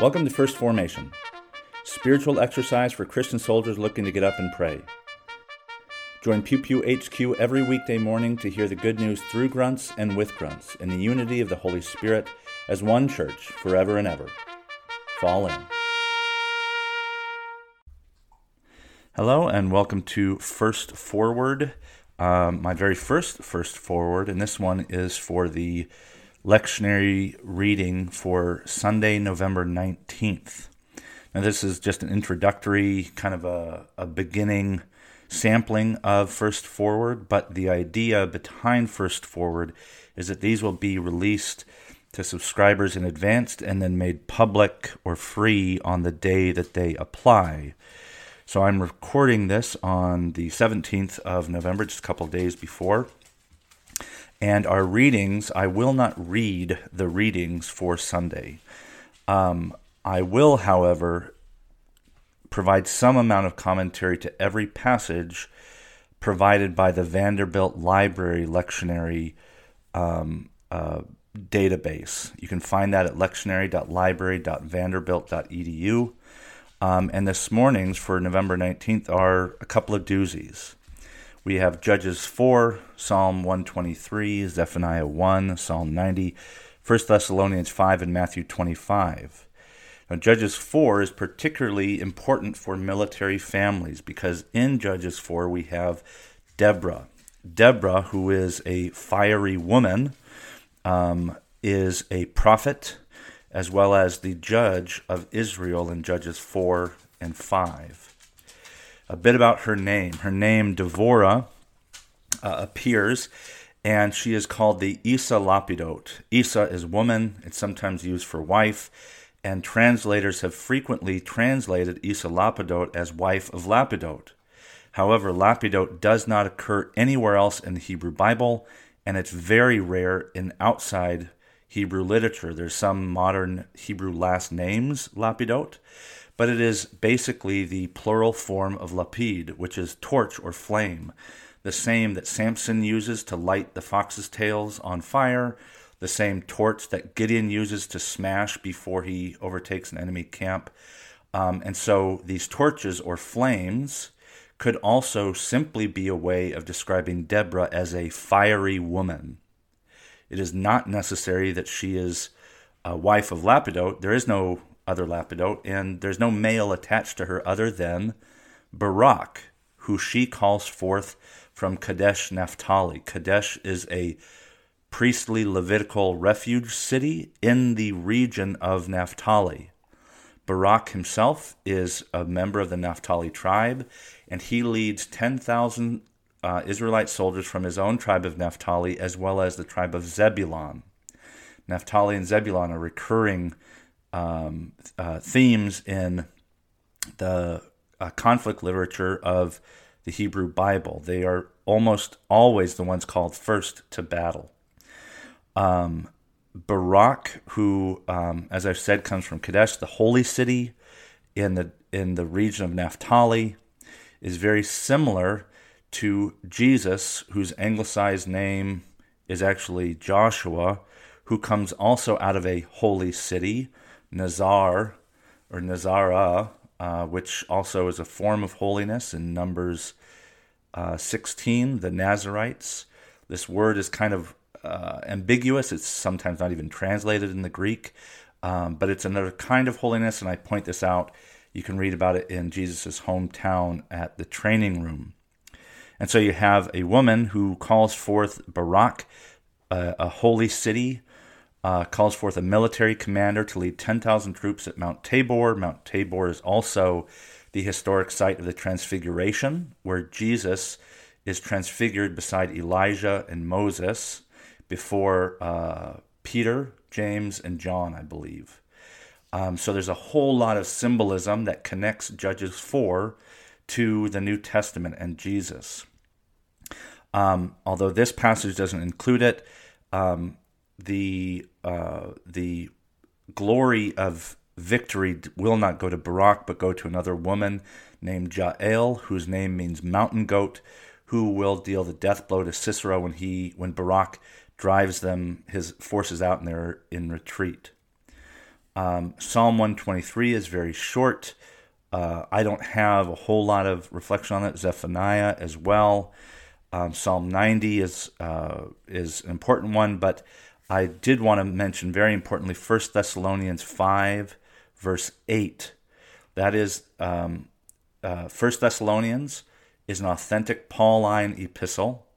Welcome to First Formation, spiritual exercise for Christian soldiers looking to get up and pray. Join Pew Pew HQ every weekday morning to hear the good news through grunts and with grunts in the unity of the Holy Spirit as one church forever and ever. Fall in. Hello, and welcome to First Forward, um, my very first First Forward, and this one is for the lectionary reading for Sunday, November 19th. Now, this is just an introductory, kind of a, a beginning sampling of First Forward, but the idea behind First Forward is that these will be released to subscribers in advance and then made public or free on the day that they apply. So I'm recording this on the 17th of November, just a couple days before. And our readings, I will not read the readings for Sunday. Um, I will, however, provide some amount of commentary to every passage provided by the Vanderbilt Library lectionary um, uh, database. You can find that at lectionary.library.vanderbilt.edu. Um, and this morning's for November 19th are a couple of doozies. We have Judges 4, Psalm 123, Zephaniah 1, Psalm 90, 1 Thessalonians 5, and Matthew 25. Now, Judges 4 is particularly important for military families because in Judges 4 we have Deborah. Deborah, who is a fiery woman, um, is a prophet as well as the judge of Israel in Judges 4 and 5 a bit about her name. Her name, Devorah, uh, appears, and she is called the Isa Lapidot. Isa is woman, it's sometimes used for wife, and translators have frequently translated Isa Lapidot as wife of Lapidot. However, Lapidot does not occur anywhere else in the Hebrew Bible, and it's very rare in outside Hebrew literature. There's some modern Hebrew last names, Lapidot, but it is basically the plural form of lapid, which is torch or flame, the same that Samson uses to light the fox's tails on fire, the same torch that Gideon uses to smash before he overtakes an enemy camp. Um, and so these torches or flames could also simply be a way of describing Deborah as a fiery woman. It is not necessary that she is a wife of Lapidot. There is no other Lapidot, and there's no male attached to her other than Barak, who she calls forth from Kadesh Naphtali. Kadesh is a priestly Levitical refuge city in the region of Naphtali. Barak himself is a member of the Naphtali tribe, and he leads 10,000 uh, Israelite soldiers from his own tribe of Naphtali as well as the tribe of Zebulon. Naphtali and Zebulon are recurring um, uh, themes in the uh, conflict literature of the Hebrew Bible. They are almost always the ones called first to battle. Um, Barak, who, um, as I've said, comes from Kadesh, the holy city in the in the region of Naphtali, is very similar to Jesus, whose anglicized name is actually Joshua, who comes also out of a holy city Nazar or Nazara, uh, which also is a form of holiness in Numbers uh, 16, the Nazarites. This word is kind of uh, ambiguous. It's sometimes not even translated in the Greek, um, but it's another kind of holiness, and I point this out. You can read about it in Jesus' hometown at the training room. And so you have a woman who calls forth Barak, a, a holy city, uh, calls forth a military commander to lead 10,000 troops at Mount Tabor. Mount Tabor is also the historic site of the Transfiguration, where Jesus is transfigured beside Elijah and Moses before uh, Peter, James, and John, I believe. Um, so there's a whole lot of symbolism that connects Judges 4 to the New Testament and Jesus. Um, although this passage doesn't include it, um, the uh, the glory of victory will not go to Barak, but go to another woman named Jael, whose name means mountain goat, who will deal the death blow to Sisera when he when Barak drives them his forces out and they're in retreat. Um, Psalm 123 is very short. Uh, I don't have a whole lot of reflection on it. Zephaniah as well. Um, Psalm 90 is uh, is an important one, but I did want to mention very importantly 1 Thessalonians 5, verse 8. That is um, uh, 1 Thessalonians is an authentic Pauline epistle,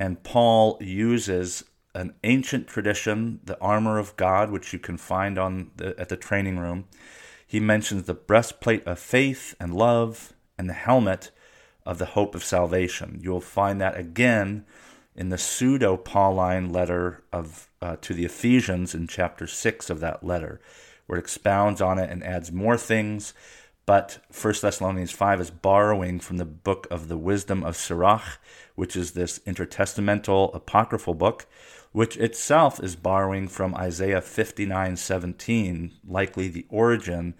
and Paul uses an ancient tradition, the armor of God, which you can find on the, at the training room. He mentions the breastplate of faith and love and the helmet of the hope of salvation. You'll find that again in the pseudo Pauline letter of uh, to the Ephesians in chapter six of that letter, where it expounds on it and adds more things. But 1 Thessalonians 5 is borrowing from the book of the Wisdom of Sirach, which is this intertestamental apocryphal book, which itself is borrowing from Isaiah 59:17, likely the origin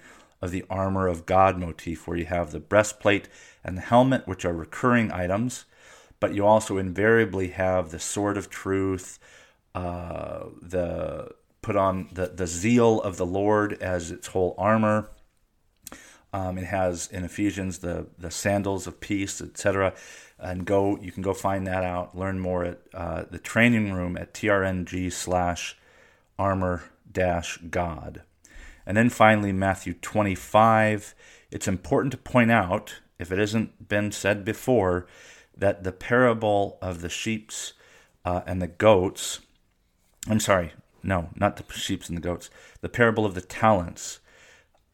of the armor of God motif, where you have the breastplate and the helmet, which are recurring items, but you also invariably have the sword of truth, uh, the put on the, the zeal of the Lord as its whole armor. Um, it has in Ephesians the the sandals of peace, etc. And go, you can go find that out. Learn more at uh, the training room at trng slash armor dash God. And then finally, Matthew 25. It's important to point out if it hasn't been said before, that the parable of the sheeps uh, and the goats, I'm sorry, no, not the sheeps and the goats, the parable of the talents.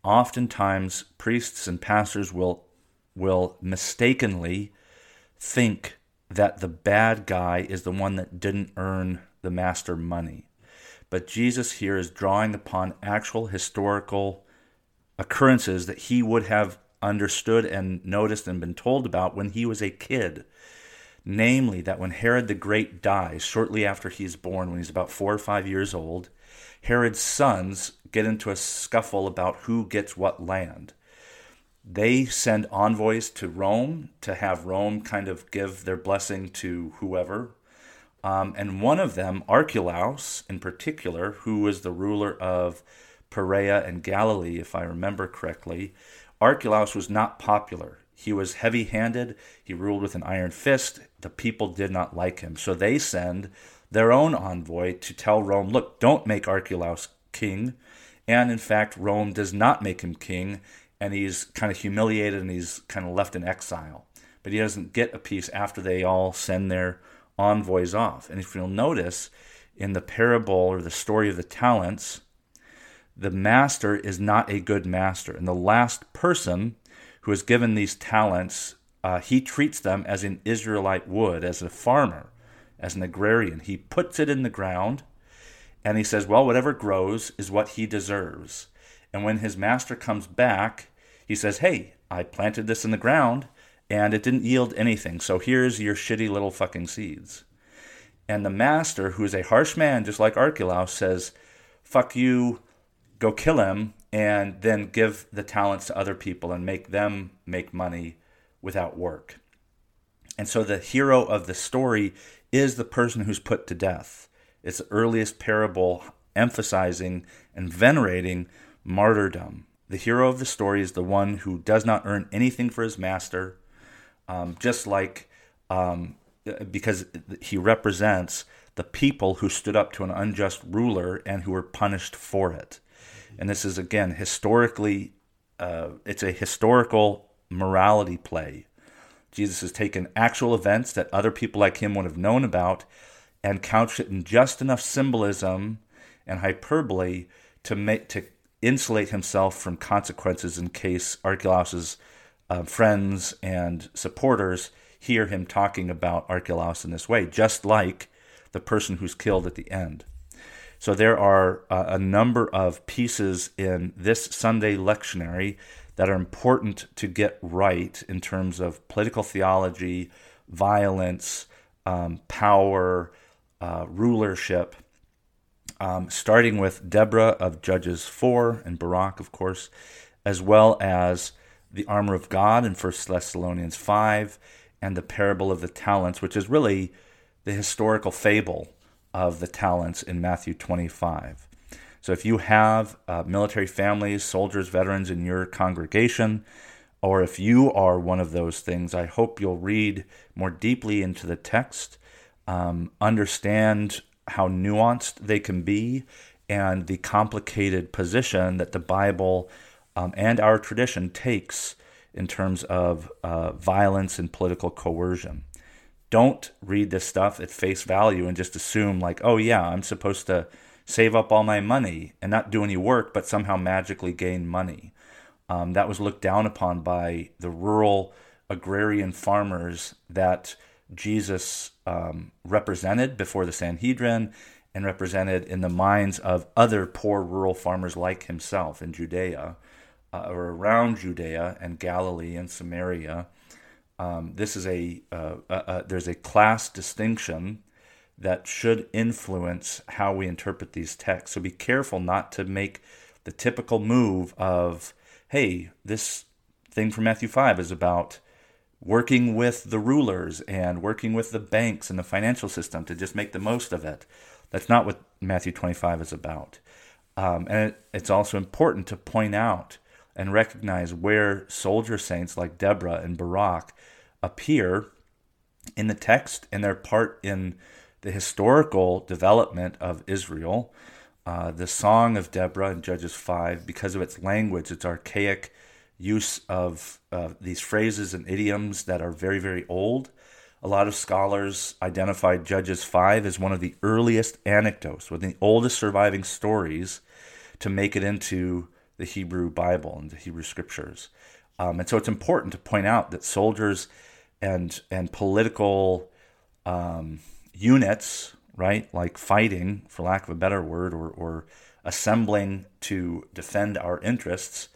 Oftentimes, priests and pastors will will mistakenly think that the bad guy is the one that didn't earn the master money. But Jesus here is drawing upon actual historical occurrences that he would have understood and noticed and been told about when he was a kid. Namely, that when Herod the Great dies, shortly after he's born, when he's about four or five years old, Herod's sons get into a scuffle about who gets what land. They send envoys to Rome to have Rome kind of give their blessing to whoever. Um, and one of them, Archelaus in particular, who was the ruler of Perea and Galilee, if I remember correctly, Archelaus was not popular. He was heavy handed, he ruled with an iron fist. The people did not like him. So they send their own envoy to tell Rome, look, don't make Archelaus king. And in fact, Rome does not make him king, and he's kind of humiliated and he's kind of left in exile. But he doesn't get a peace after they all send their envoys off. And if you'll notice in the parable or the story of the talents, the master is not a good master. And the last person who is given these talents, uh, he treats them as an Israelite would, as a farmer, as an agrarian. He puts it in the ground and he says, Well, whatever grows is what he deserves. And when his master comes back, he says, Hey, I planted this in the ground and it didn't yield anything. So here's your shitty little fucking seeds. And the master, who is a harsh man, just like Archelaus, says, Fuck you, go kill him and then give the talents to other people and make them make money without work. And so the hero of the story is the person who's put to death. It's the earliest parable emphasizing and venerating martyrdom. The hero of the story is the one who does not earn anything for his master, um, just like um, because he represents the people who stood up to an unjust ruler and who were punished for it. And this is again historically uh, it's a historical morality play. Jesus has taken actual events that other people like him would have known about and couched it in just enough symbolism and hyperbole to make to insulate himself from consequences in case archelaus's uh, friends and supporters hear him talking about archelaus in this way just like the person who's killed at the end so there are uh, a number of pieces in this Sunday lectionary that are important to get right in terms of political theology, violence, um, power, uh, rulership. Um, starting with Deborah of Judges 4 and Barak, of course, as well as the armor of God in 1 Thessalonians 5 and the parable of the talents, which is really the historical fable of the talents in Matthew 25. So if you have uh, military families, soldiers, veterans in your congregation, or if you are one of those things, I hope you'll read more deeply into the text, um, understand how nuanced they can be, and the complicated position that the Bible um, and our tradition takes in terms of uh, violence and political coercion. Don't read this stuff at face value and just assume, like, oh, yeah, I'm supposed to save up all my money and not do any work, but somehow magically gain money. Um, that was looked down upon by the rural agrarian farmers that Jesus um, represented before the Sanhedrin and represented in the minds of other poor rural farmers like himself in Judea uh, or around Judea and Galilee and Samaria. Um, this is a, uh, uh, there's a class distinction that should influence how we interpret these texts. So be careful not to make the typical move of, hey, this thing from Matthew 5 is about working with the rulers and working with the banks and the financial system to just make the most of it. That's not what Matthew 25 is about. Um, and it, it's also important to point out and recognize where soldier saints like Deborah and Barak appear in the text and their part in the historical development of Israel. Uh, the Song of Deborah in Judges 5, because of its language, its archaic use of uh, these phrases and idioms that are very, very old. A lot of scholars identify Judges 5 as one of the earliest anecdotes, one of the oldest surviving stories to make it into the Hebrew Bible and the Hebrew scriptures. Um, and so it's important to point out that soldiers and and political um, units, right, like fighting, for lack of a better word, or, or assembling to defend our interests,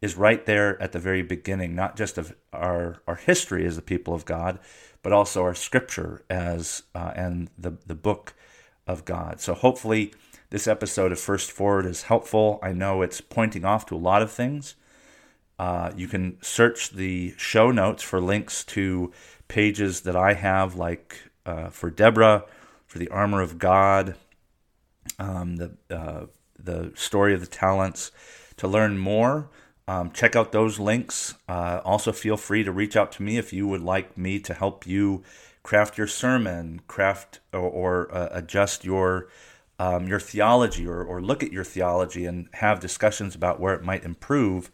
is right there at the very beginning, not just of our, our history as the people of God, but also our scripture as uh, and the, the book of God. So hopefully this episode of First Forward is helpful. I know it's pointing off to a lot of things. Uh, you can search the show notes for links to pages that I have, like uh, for Deborah, for the armor of God, um, the uh, the story of the talents. To learn more, um, check out those links. Uh, also, feel free to reach out to me if you would like me to help you craft your sermon, craft or, or uh, adjust your um, your theology, or, or look at your theology and have discussions about where it might improve,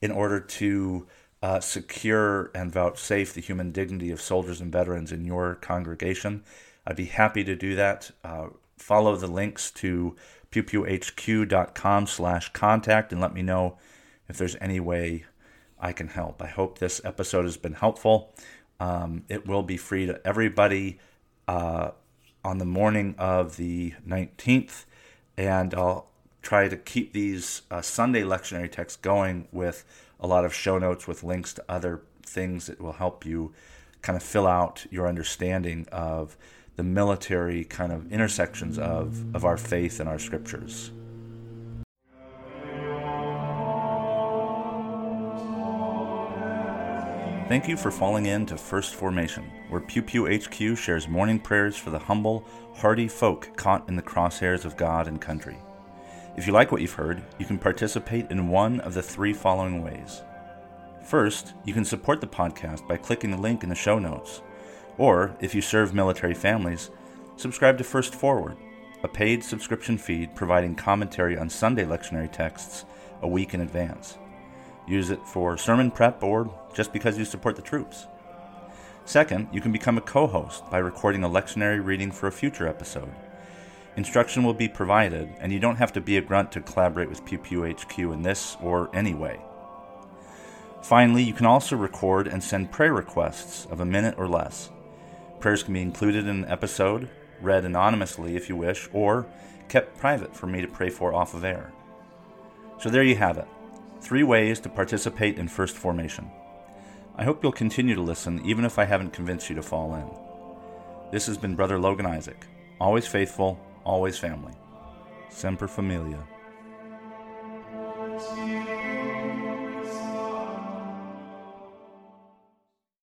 in order to uh, secure and vouchsafe the human dignity of soldiers and veterans in your congregation. I'd be happy to do that. Uh, follow the links to pewpewhq.com slash contact and let me know if there's any way I can help. I hope this episode has been helpful. Um, it will be free to everybody uh, on the morning of the 19th, and I'll try to keep these uh, Sunday lectionary texts going with a lot of show notes with links to other things that will help you kind of fill out your understanding of the military kind of intersections of, of our faith and our scriptures. Thank you for falling in to First Formation, where Pew Pew HQ shares morning prayers for the humble, hardy folk caught in the crosshairs of God and country. If you like what you've heard, you can participate in one of the three following ways. First, you can support the podcast by clicking the link in the show notes. Or, if you serve military families, subscribe to First Forward, a paid subscription feed providing commentary on Sunday lectionary texts a week in advance. Use it for sermon prep or just because you support the troops. Second, you can become a co host by recording a lectionary reading for a future episode. Instruction will be provided, and you don't have to be a grunt to collaborate with Pew Pew HQ in this or any way. Finally, you can also record and send prayer requests of a minute or less. Prayers can be included in an episode, read anonymously if you wish, or kept private for me to pray for off of air. So there you have it three ways to participate in First Formation. I hope you'll continue to listen even if I haven't convinced you to fall in. This has been Brother Logan Isaac, always faithful, always family. Semper Familia.